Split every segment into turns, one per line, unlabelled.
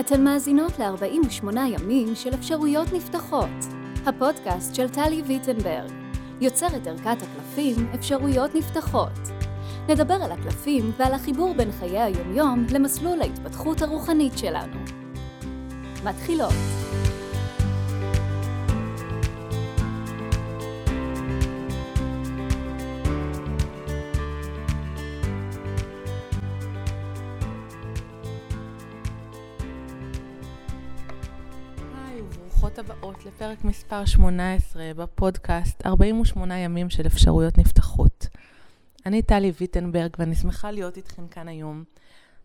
אתן מאזינות ל-48 ימים של אפשרויות נפתחות, הפודקאסט של טלי ויטנברג, יוצרת ערכת הקלפים אפשרויות נפתחות. נדבר על הקלפים ועל החיבור בין חיי היומיום למסלול ההתפתחות הרוחנית שלנו. מתחילות.
לפרק מספר 18 בפודקאסט 48 ימים של אפשרויות נפתחות. אני טלי ויטנברג ואני שמחה להיות איתכם כאן היום.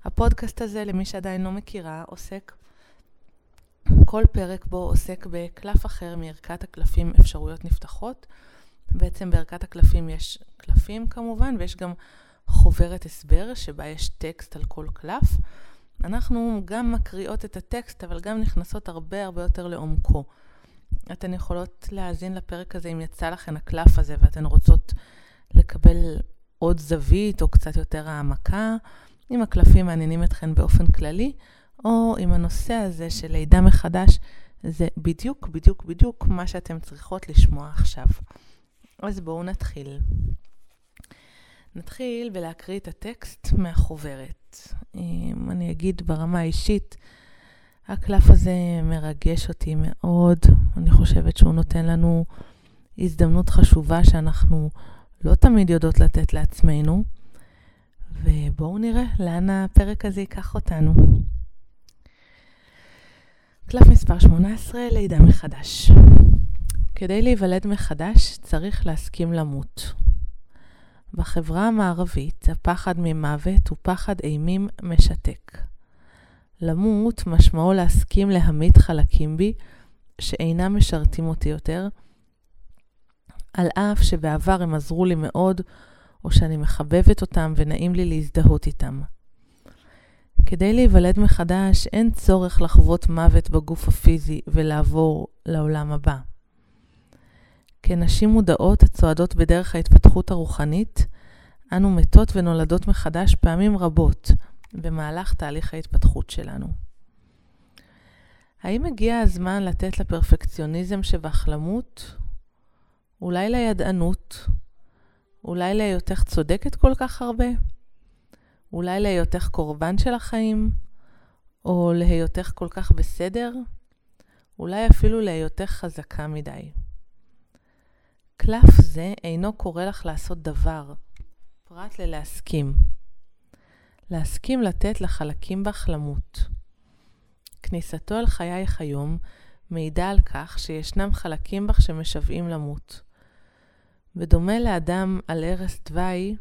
הפודקאסט הזה, למי שעדיין לא מכירה, עוסק, כל פרק בו עוסק בקלף אחר מערכת הקלפים אפשרויות נפתחות. בעצם בערכת הקלפים יש קלפים כמובן, ויש גם חוברת הסבר שבה יש טקסט על כל קלף. אנחנו גם מקריאות את הטקסט, אבל גם נכנסות הרבה הרבה יותר לעומקו. אתן יכולות להאזין לפרק הזה אם יצא לכן הקלף הזה ואתן רוצות לקבל עוד זווית או קצת יותר העמקה, אם הקלפים מעניינים אתכן באופן כללי, או אם הנושא הזה של לידה מחדש, זה בדיוק, בדיוק, בדיוק מה שאתן צריכות לשמוע עכשיו. אז בואו נתחיל. נתחיל בלהקריא את הטקסט מהחוברת. אם אני אגיד ברמה האישית, הקלף הזה מרגש אותי מאוד. אני חושבת שהוא נותן לנו הזדמנות חשובה שאנחנו לא תמיד יודעות לתת לעצמנו. ובואו נראה לאן הפרק הזה ייקח אותנו. קלף מספר 18, לידה מחדש. כדי להיוולד מחדש צריך להסכים למות. בחברה המערבית הפחד ממוות הוא פחד אימים משתק. למות משמעו להסכים להמית חלקים בי שאינם משרתים אותי יותר, על אף שבעבר הם עזרו לי מאוד, או שאני מחבבת אותם ונעים לי להזדהות איתם. כדי להיוולד מחדש אין צורך לחוות מוות בגוף הפיזי ולעבור לעולם הבא. כנשים מודעות הצועדות בדרך ההתפתחות הרוחנית, אנו מתות ונולדות מחדש פעמים רבות במהלך תהליך ההתפתחות שלנו. האם הגיע הזמן לתת לפרפקציוניזם שבהחלמות? אולי לידענות? אולי להיותך צודקת כל כך הרבה? אולי להיותך קורבן של החיים? או להיותך כל כך בסדר? אולי אפילו להיותך חזקה מדי. קלף זה אינו קורא לך לעשות דבר, פרט ללהסכים. להסכים לתת לחלקים בך למות. כניסתו אל חייך היום מעידה על כך שישנם חלקים בך שמשוועים למות. בדומה לאדם על ערש דווי,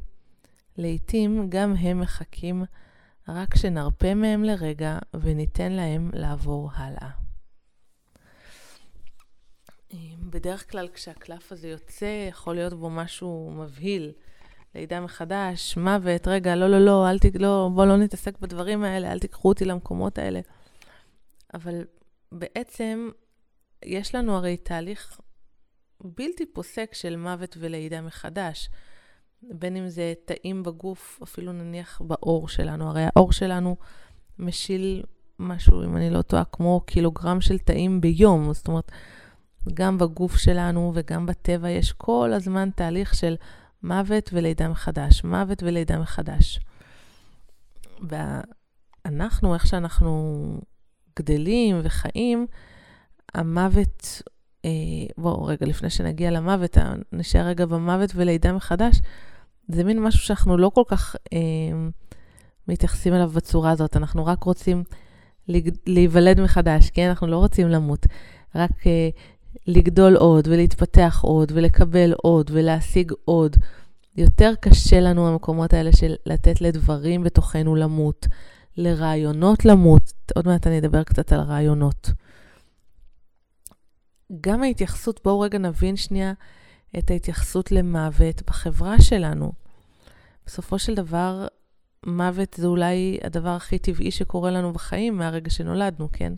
לעתים גם הם מחכים רק שנרפה מהם לרגע וניתן להם לעבור הלאה. בדרך כלל כשהקלף הזה יוצא, יכול להיות בו משהו מבהיל. לידה מחדש, מוות, רגע, לא, לא, לא, אל ת... לא, בוא לא נתעסק בדברים האלה, אל תיקחו אותי למקומות האלה. אבל בעצם, יש לנו הרי תהליך בלתי פוסק של מוות ולידה מחדש. בין אם זה תאים בגוף, אפילו נניח בעור שלנו. הרי העור שלנו משיל משהו, אם אני לא טועה, כמו קילוגרם של תאים ביום. זאת אומרת, גם בגוף שלנו וגם בטבע יש כל הזמן תהליך של מוות ולידה מחדש, מוות ולידה מחדש. ואנחנו, איך שאנחנו גדלים וחיים, המוות, אה, בואו רגע, לפני שנגיע למוות, נשאר רגע במוות ולידה מחדש, זה מין משהו שאנחנו לא כל כך אה, מתייחסים אליו בצורה הזאת, אנחנו רק רוצים להיוולד מחדש, כן? אנחנו לא רוצים למות, רק אה, לגדול עוד ולהתפתח עוד ולקבל עוד ולהשיג עוד. יותר קשה לנו המקומות האלה של לתת לדברים בתוכנו למות, לרעיונות למות. עוד מעט אני אדבר קצת על רעיונות. גם ההתייחסות, בואו רגע נבין שנייה את ההתייחסות למוות בחברה שלנו. בסופו של דבר, מוות זה אולי הדבר הכי טבעי שקורה לנו בחיים מהרגע שנולדנו, כן?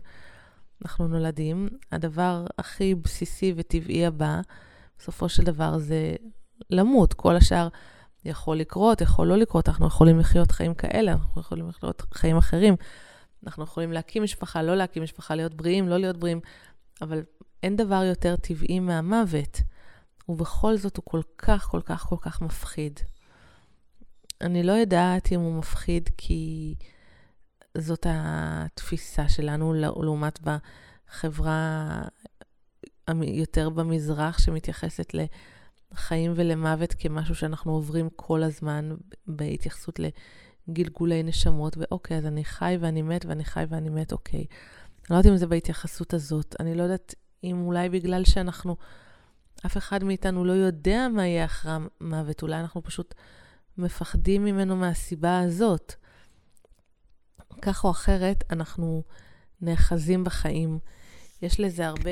אנחנו נולדים, הדבר הכי בסיסי וטבעי הבא, בסופו של דבר זה למות. כל השאר יכול לקרות, יכול לא לקרות, אנחנו יכולים לחיות חיים כאלה, אנחנו יכולים לחיות חיים אחרים. אנחנו יכולים להקים משפחה, לא להקים משפחה, להיות בריאים, לא להיות בריאים, אבל אין דבר יותר טבעי מהמוות. ובכל זאת הוא כל כך, כל כך, כל כך מפחיד. אני לא יודעת אם הוא מפחיד כי זאת התפיסה שלנו לעומת בחברה יותר במזרח, שמתייחסת לחיים ולמוות כמשהו שאנחנו עוברים כל הזמן בהתייחסות לגלגולי נשמות, ואוקיי, אז אני חי ואני מת ואני חי ואני מת, אוקיי. אני לא יודעת אם זה בהתייחסות הזאת. אני לא יודעת אם אולי בגלל שאנחנו, אף אחד מאיתנו לא יודע מה יהיה אחרי המוות, אולי אנחנו פשוט מפחדים ממנו מהסיבה הזאת. כך או אחרת, אנחנו נאחזים בחיים. יש לזה הרבה...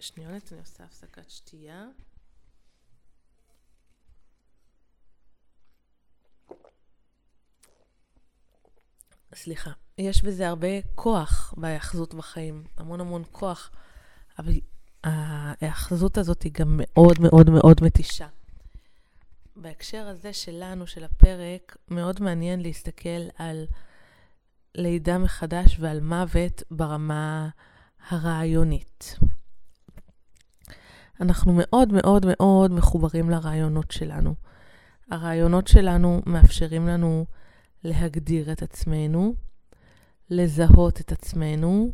שניונת, אני עושה הפסקת שתייה. סליחה. יש בזה הרבה כוח בהיאחזות בחיים, המון המון כוח, אבל ההיאחזות הזאת היא גם מאוד מאוד מאוד מתישה. בהקשר הזה שלנו, של הפרק, מאוד מעניין להסתכל על לידה מחדש ועל מוות ברמה הרעיונית. אנחנו מאוד מאוד מאוד מחוברים לרעיונות שלנו. הרעיונות שלנו מאפשרים לנו להגדיר את עצמנו, לזהות את עצמנו,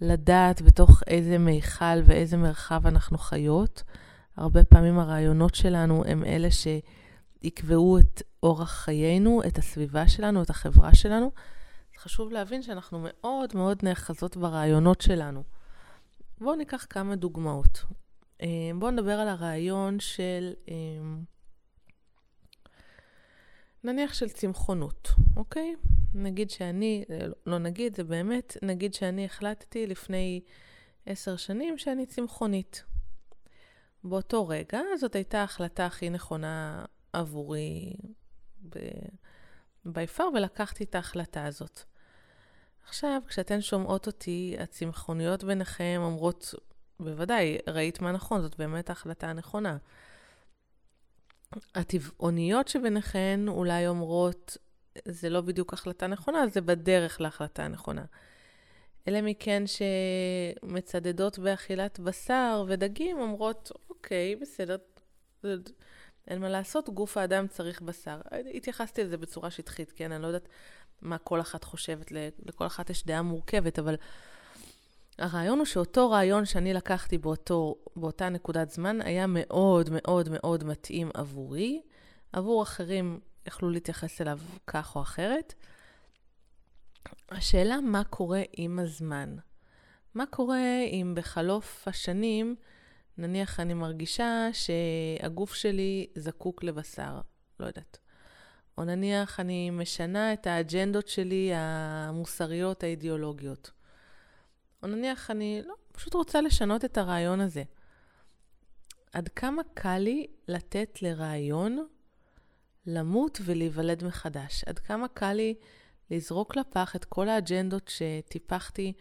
לדעת בתוך איזה מיכל ואיזה מרחב אנחנו חיות. הרבה פעמים הרעיונות שלנו הם אלה שיקבעו את אורח חיינו, את הסביבה שלנו, את החברה שלנו. חשוב להבין שאנחנו מאוד מאוד נאחזות ברעיונות שלנו. בואו ניקח כמה דוגמאות. אה, בואו נדבר על הרעיון של, אה, נניח של צמחונות, אוקיי? נגיד שאני, לא נגיד, זה באמת, נגיד שאני החלטתי לפני עשר שנים שאני צמחונית. באותו רגע, זאת הייתה ההחלטה הכי נכונה עבורי ב- far, ולקחתי את ההחלטה הזאת. עכשיו, כשאתן שומעות אותי, הצמחוניות ביניכם אומרות, בוודאי, ראית מה נכון, זאת באמת ההחלטה הנכונה. הטבעוניות שביניכן אולי אומרות, זה לא בדיוק החלטה נכונה, זה בדרך להחלטה הנכונה. אלה מכן שמצדדות באכילת בשר ודגים אומרות, אוקיי, בסדר, אין מה לעשות, גוף האדם צריך בשר. התייחסתי לזה בצורה שטחית, כן? אני לא יודעת מה כל אחת חושבת, לכל אחת יש דעה מורכבת, אבל הרעיון הוא שאותו רעיון שאני לקחתי באותו, באותה נקודת זמן היה מאוד מאוד מאוד מתאים עבורי. עבור אחרים יכלו להתייחס אליו כך או אחרת. השאלה מה קורה עם הזמן. מה קורה אם בחלוף השנים, נניח אני מרגישה שהגוף שלי זקוק לבשר, לא יודעת. או נניח אני משנה את האג'נדות שלי המוסריות, האידיאולוגיות. או נניח אני לא, פשוט רוצה לשנות את הרעיון הזה. עד כמה קל לי לתת לרעיון למות ולהיוולד מחדש? עד כמה קל לי לזרוק לפח את כל האג'נדות שטיפחתי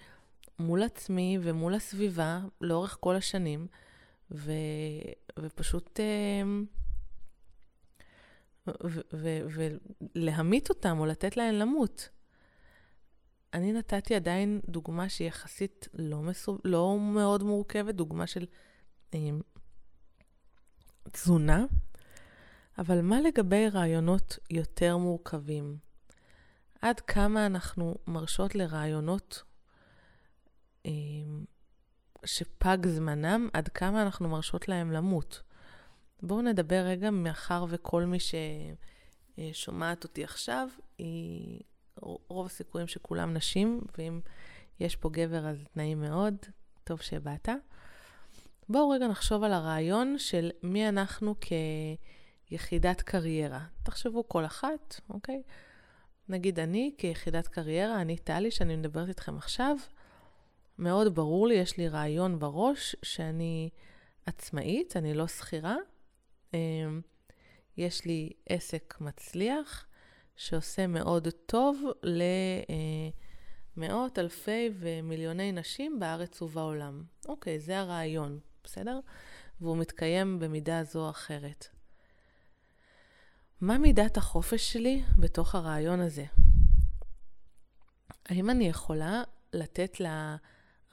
מול עצמי ומול הסביבה לאורך כל השנים, ו... ופשוט... Uh, ולהמית אותם או לתת להם למות. אני נתתי עדיין דוגמה שהיא יחסית לא, מסו... לא מאוד מורכבת, דוגמה של אה, תזונה, אבל מה לגבי רעיונות יותר מורכבים? עד כמה אנחנו מרשות לרעיונות אה, שפג זמנם, עד כמה אנחנו מרשות להם למות? בואו נדבר רגע, מאחר וכל מי ששומעת אותי עכשיו, היא רוב הסיכויים שכולם נשים, ואם יש פה גבר אז נעים מאוד, טוב שבאת. בואו רגע נחשוב על הרעיון של מי אנחנו כיחידת קריירה. תחשבו כל אחת, אוקיי? נגיד אני כיחידת קריירה, אני טלי, שאני מדברת איתכם עכשיו, מאוד ברור לי, יש לי רעיון בראש שאני עצמאית, אני לא שכירה, אמ, יש לי עסק מצליח שעושה מאוד טוב למאות אלפי ומיליוני נשים בארץ ובעולם. אוקיי, זה הרעיון, בסדר? והוא מתקיים במידה זו או אחרת. מה מידת החופש שלי בתוך הרעיון הזה? האם אני יכולה לתת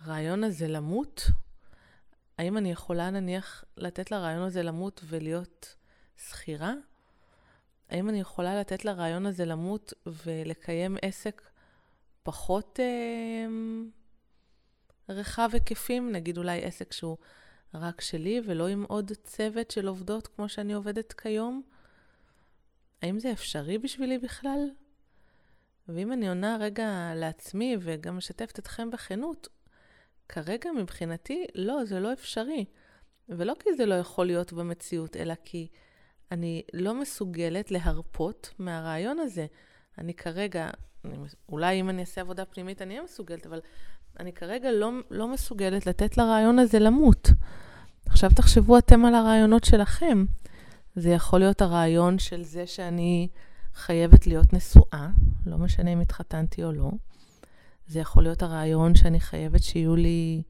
לרעיון הזה למות? האם אני יכולה נניח לתת לרעיון הזה למות ולהיות שכירה? האם אני יכולה לתת לרעיון הזה למות ולקיים עסק פחות אה, רחב היקפים? נגיד אולי עסק שהוא רק שלי ולא עם עוד צוות של עובדות כמו שאני עובדת כיום? האם זה אפשרי בשבילי בכלל? ואם אני עונה רגע לעצמי וגם משתפת אתכם בכנות, כרגע מבחינתי, לא, זה לא אפשרי. ולא כי זה לא יכול להיות במציאות, אלא כי אני לא מסוגלת להרפות מהרעיון הזה. אני כרגע, אני, אולי אם אני אעשה עבודה פנימית אני אהיה מסוגלת, אבל אני כרגע לא, לא מסוגלת לתת לרעיון הזה למות. עכשיו תחשבו אתם על הרעיונות שלכם. זה יכול להיות הרעיון של זה שאני חייבת להיות נשואה, לא משנה אם התחתנתי או לא. זה יכול להיות הרעיון שאני חייבת שיהיו לי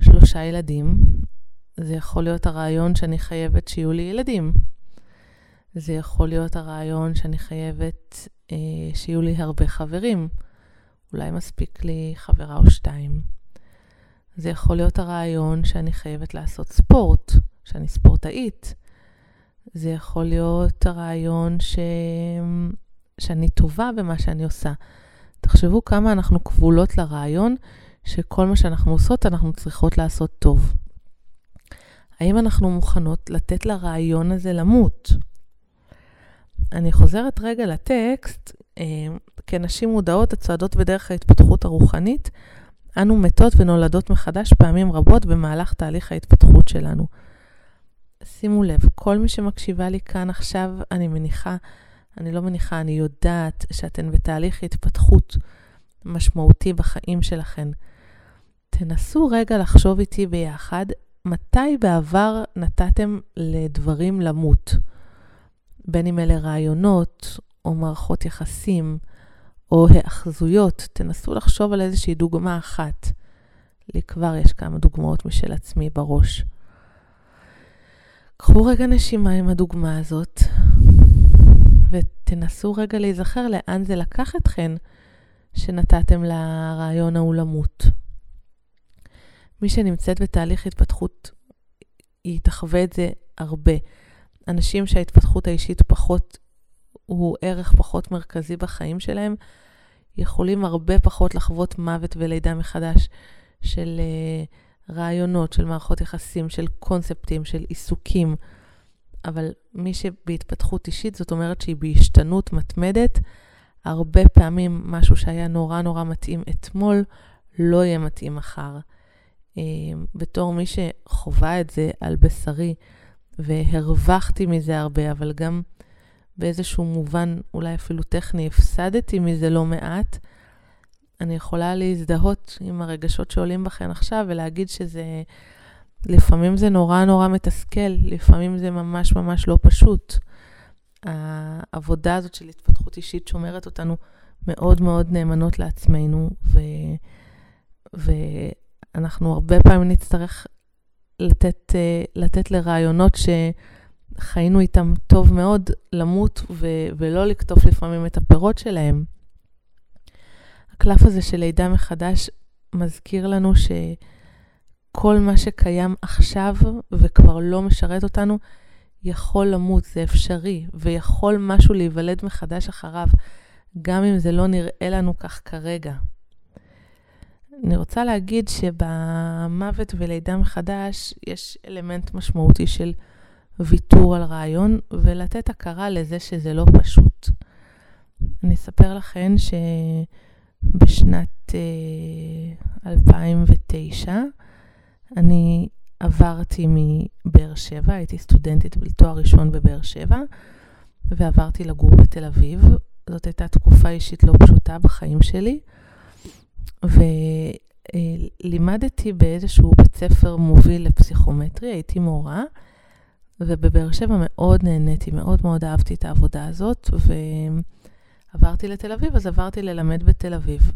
שלושה ילדים. זה יכול להיות הרעיון שאני חייבת שיהיו לי ילדים. זה יכול להיות הרעיון שאני חייבת אה, שיהיו לי הרבה חברים. אולי מספיק לי חברה או שתיים. זה יכול להיות הרעיון שאני חייבת לעשות ספורט, שאני ספורטאית. זה יכול להיות הרעיון ש... שאני טובה במה שאני עושה. תחשבו כמה אנחנו כבולות לרעיון שכל מה שאנחנו עושות, אנחנו צריכות לעשות טוב. האם אנחנו מוכנות לתת לרעיון הזה למות? אני חוזרת רגע לטקסט, אה, כנשים מודעות הצועדות בדרך ההתפתחות הרוחנית, אנו מתות ונולדות מחדש פעמים רבות במהלך תהליך ההתפתחות שלנו. שימו לב, כל מי שמקשיבה לי כאן עכשיו, אני מניחה, אני לא מניחה, אני יודעת שאתן בתהליך התפתחות משמעותי בחיים שלכן. תנסו רגע לחשוב איתי ביחד, מתי בעבר נתתם לדברים למות? בין אם אלה רעיונות, או מערכות יחסים, או היאחזויות. תנסו לחשוב על איזושהי דוגמה אחת. לי כבר יש כמה דוגמאות משל עצמי בראש. קחו רגע נשימה עם הדוגמה הזאת, ותנסו רגע להיזכר לאן זה לקח אתכן שנתתם לרעיון ההוא למות. מי שנמצאת בתהליך התפתחות, היא תחווה את זה הרבה. אנשים שההתפתחות האישית פחות, הוא ערך פחות מרכזי בחיים שלהם, יכולים הרבה פחות לחוות מוות ולידה מחדש של uh, רעיונות, של מערכות יחסים, של קונספטים, של עיסוקים. אבל מי שבהתפתחות אישית, זאת אומרת שהיא בהשתנות מתמדת, הרבה פעמים משהו שהיה נורא נורא מתאים אתמול, לא יהיה מתאים מחר. Uh, בתור מי שחווה את זה על בשרי, והרווחתי מזה הרבה, אבל גם באיזשהו מובן, אולי אפילו טכני, הפסדתי מזה לא מעט. אני יכולה להזדהות עם הרגשות שעולים בכן עכשיו ולהגיד שזה, לפעמים זה נורא נורא מתסכל, לפעמים זה ממש ממש לא פשוט. העבודה הזאת של התפתחות אישית שומרת אותנו מאוד מאוד נאמנות לעצמנו, ו, ואנחנו הרבה פעמים נצטרך לתת, אה, לתת לרעיונות שחיינו איתם טוב מאוד, למות ו- ולא לקטוף לפעמים את הפירות שלהם. הקלף הזה של לידה מחדש מזכיר לנו שכל מה שקיים עכשיו וכבר לא משרת אותנו, יכול למות, זה אפשרי, ויכול משהו להיוולד מחדש אחריו, גם אם זה לא נראה לנו כך כרגע. אני רוצה להגיד שבמוות ולידה מחדש יש אלמנט משמעותי של ויתור על רעיון ולתת הכרה לזה שזה לא פשוט. אני אספר לכם שבשנת uh, 2009 אני עברתי מבאר שבע, הייתי סטודנטית בתואר ראשון בבאר שבע, ועברתי לגור בתל אביב. זאת הייתה תקופה אישית לא פשוטה בחיים שלי. ולימדתי באיזשהו בית ספר מוביל לפסיכומטרי, הייתי מורה, ובבאר שבע מאוד נהניתי, מאוד מאוד אהבתי את העבודה הזאת, ועברתי לתל אביב, אז עברתי ללמד בתל אביב.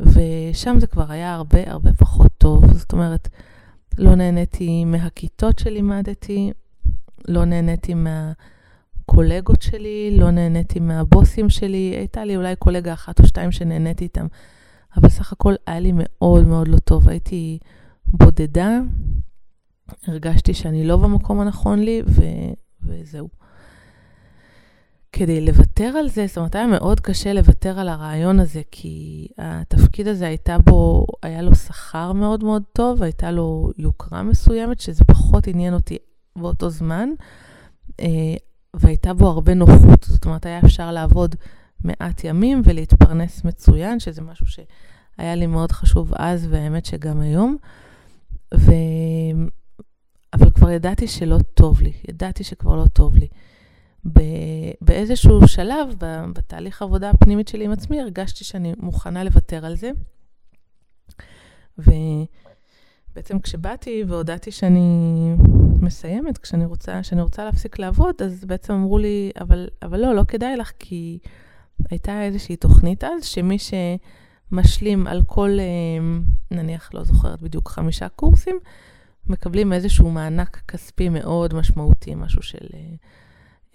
ושם זה כבר היה הרבה הרבה פחות טוב, זאת אומרת, לא נהניתי מהכיתות שלימדתי, לא נהניתי מה... מהקולגות שלי, לא נהניתי מהבוסים שלי, הייתה לי אולי קולגה אחת או שתיים שנהניתי איתם, אבל סך הכל היה לי מאוד מאוד לא טוב. הייתי בודדה, הרגשתי שאני לא במקום הנכון לי, ו... וזהו. כדי לוותר על זה, זאת אומרת, היה מאוד קשה לוותר על הרעיון הזה, כי התפקיד הזה הייתה בו, היה לו שכר מאוד מאוד טוב, הייתה לו יוקרה מסוימת, שזה פחות עניין אותי באותו זמן, אה, והייתה בו הרבה נוחות, זאת אומרת, היה אפשר לעבוד מעט ימים ולהתפרנס מצוין, שזה משהו שהיה לי מאוד חשוב אז, והאמת שגם היום. ו... אבל כבר ידעתי שלא טוב לי, ידעתי שכבר לא טוב לי. באיזשהו שלב, בתהליך העבודה הפנימית שלי עם עצמי, הרגשתי שאני מוכנה לוותר על זה. ובעצם כשבאתי והודעתי שאני מסיימת, כשאני רוצה, כשאני רוצה להפסיק לעבוד, אז בעצם אמרו לי, אבל, אבל לא, לא כדאי לך, כי הייתה איזושהי תוכנית אז, שמי שמשלים על כל, אה, נניח, לא זוכרת בדיוק, חמישה קורסים, מקבלים איזשהו מענק כספי מאוד משמעותי, משהו של...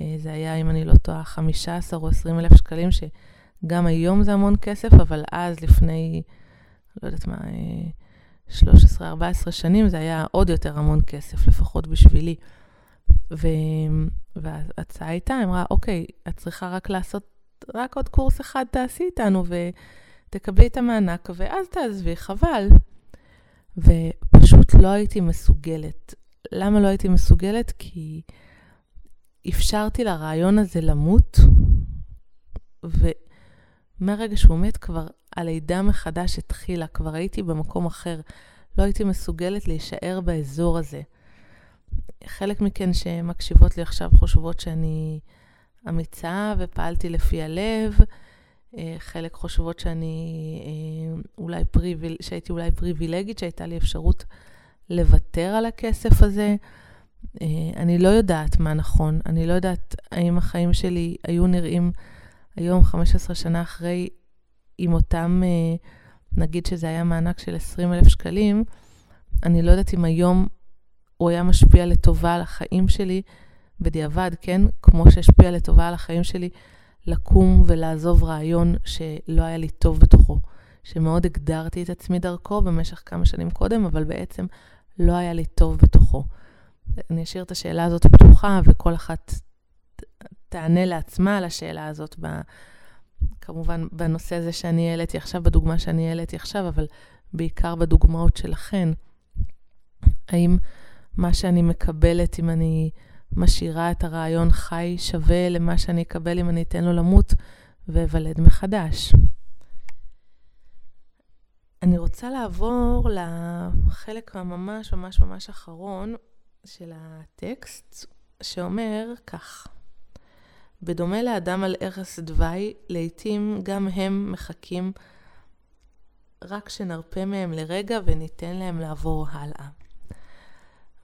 אה, זה היה, אם אני לא טועה, 15 או 20 אלף שקלים, שגם היום זה המון כסף, אבל אז, לפני, לא יודעת מה, 13-14 אה, שנים, זה היה עוד יותר המון כסף, לפחות בשבילי. ו... וההצעה הייתה, אמרה, אוקיי, את צריכה רק לעשות, רק עוד קורס אחד תעשי איתנו, ותקבלי את המענק, ואז תעזבי, חבל. ופשוט לא הייתי מסוגלת. למה לא הייתי מסוגלת? כי... אפשרתי לרעיון הזה למות, ומהרגע שהוא מת כבר הלידה מחדש התחילה, כבר הייתי במקום אחר, לא הייתי מסוגלת להישאר באזור הזה. חלק מכן שמקשיבות לי עכשיו חושבות שאני אמיצה ופעלתי לפי הלב, אה, חלק חושבות שאני אה, אולי פריביל... שהייתי אולי פריבילגית, שהייתה לי אפשרות לוותר על הכסף הזה. אה, אני לא יודעת מה נכון, אני לא יודעת האם החיים שלי היו נראים היום, 15 שנה אחרי, עם אותם, אה, נגיד שזה היה מענק של 20 אלף שקלים, אני לא יודעת אם היום הוא היה משפיע לטובה על החיים שלי, בדיעבד, כן? כמו שהשפיע לטובה על החיים שלי, לקום ולעזוב רעיון שלא היה לי טוב בתוכו, שמאוד הגדרתי את עצמי דרכו במשך כמה שנים קודם, אבל בעצם לא היה לי טוב בתוכו. אני אשאיר את השאלה הזאת פתוחה, וכל אחת תענה לעצמה על השאלה הזאת, ב, כמובן בנושא הזה שאני העליתי עכשיו, בדוגמה שאני העליתי עכשיו, אבל בעיקר בדוגמאות שלכן. האם מה שאני מקבלת, אם אני משאירה את הרעיון חי, שווה למה שאני אקבל אם אני אתן לו למות ואוולד מחדש? אני רוצה לעבור לחלק הממש ממש ממש אחרון, של הטקסט, שאומר כך: בדומה לאדם על ערש דווי, לעתים גם הם מחכים רק שנרפה מהם לרגע וניתן להם לעבור הלאה.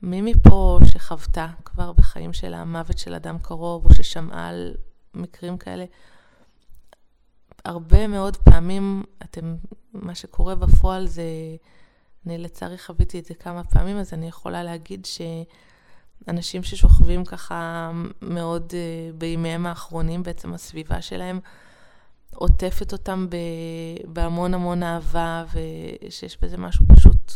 מי מפה שחוותה כבר בחיים של המוות של אדם קרוב, או ששמעה על מקרים כאלה, הרבה מאוד פעמים אתם, מה שקורה בפועל זה אני לצערי חוויתי את זה כמה פעמים, אז אני יכולה להגיד שאנשים ששוכבים ככה מאוד uh, בימיהם האחרונים, בעצם הסביבה שלהם עוטפת אותם בהמון המון אהבה, ושיש בזה משהו פשוט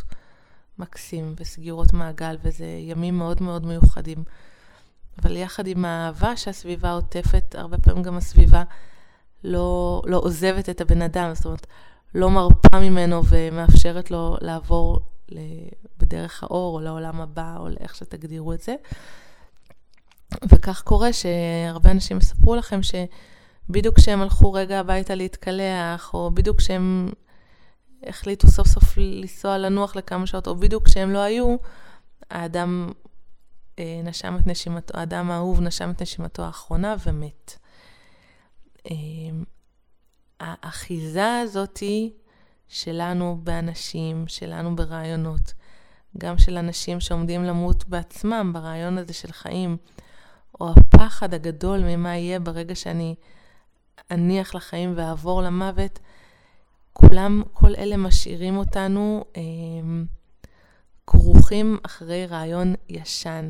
מקסים, וסגירות מעגל, וזה ימים מאוד מאוד מיוחדים. אבל יחד עם האהבה שהסביבה עוטפת, הרבה פעמים גם הסביבה לא, לא עוזבת את הבן אדם, זאת אומרת, לא מרפה ממנו ומאפשרת לו לעבור בדרך האור או לעולם הבא או לאיך שתגדירו את זה. וכך קורה שהרבה אנשים יספרו לכם שבדיוק כשהם הלכו רגע הביתה להתקלח, או בדיוק כשהם החליטו סוף סוף לנסוע לנוח לכמה שעות, או בדיוק כשהם לא היו, האדם אה, נשם את נשימתו, האדם האהוב נשם את נשימתו האחרונה ומת. אה, האחיזה הזאתי שלנו באנשים, שלנו ברעיונות, גם של אנשים שעומדים למות בעצמם ברעיון הזה של חיים, או הפחד הגדול ממה יהיה ברגע שאני אניח לחיים ואעבור למוות, כולם, כל אלה משאירים אותנו אה, כרוכים אחרי רעיון ישן.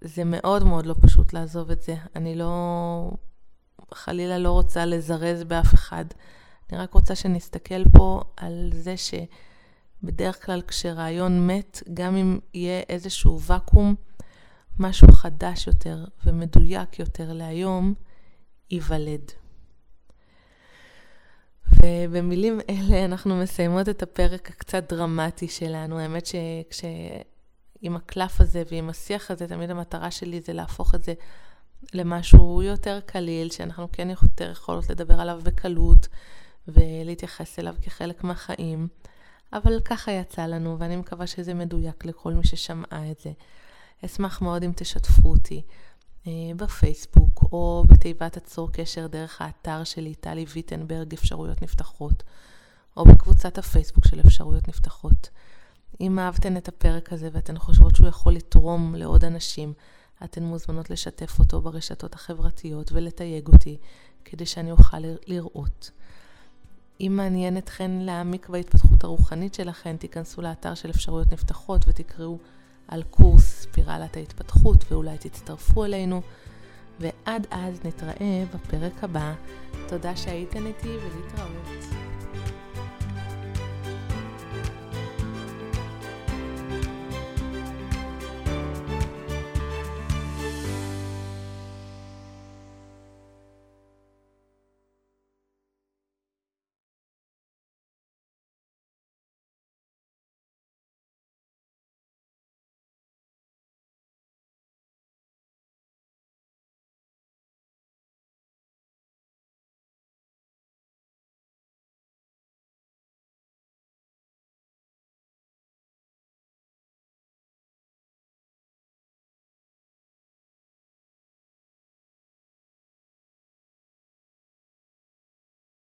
זה מאוד מאוד לא פשוט לעזוב את זה. אני לא, חלילה לא רוצה לזרז באף אחד. אני רק רוצה שנסתכל פה על זה שבדרך כלל כשרעיון מת, גם אם יהיה איזשהו ואקום, משהו חדש יותר ומדויק יותר להיום ייוולד. ובמילים אלה אנחנו מסיימות את הפרק הקצת דרמטי שלנו. האמת שכש... עם הקלף הזה ועם השיח הזה, תמיד המטרה שלי זה להפוך את זה למשהו יותר קליל, שאנחנו כן יותר יכולות לדבר עליו בקלות ולהתייחס אליו כחלק מהחיים. אבל ככה יצא לנו, ואני מקווה שזה מדויק לכל מי ששמעה את זה. אשמח מאוד אם תשתפו אותי אה, בפייסבוק או בתיבת עצור קשר דרך האתר שלי, טלי ויטנברג, אפשרויות נפתחות, או בקבוצת הפייסבוק של אפשרויות נפתחות. אם אהבתן את הפרק הזה ואתן חושבות שהוא יכול לתרום לעוד אנשים, אתן מוזמנות לשתף אותו ברשתות החברתיות ולתייג אותי, כדי שאני אוכל לראות. אם מעניין אתכן להעמיק בהתפתחות הרוחנית שלכן, תיכנסו לאתר של אפשרויות נפתחות ותקראו על קורס ספירלת ההתפתחות ואולי תצטרפו אלינו. ועד אז נתראה בפרק הבא. תודה שהייתן איתי ולהתראות.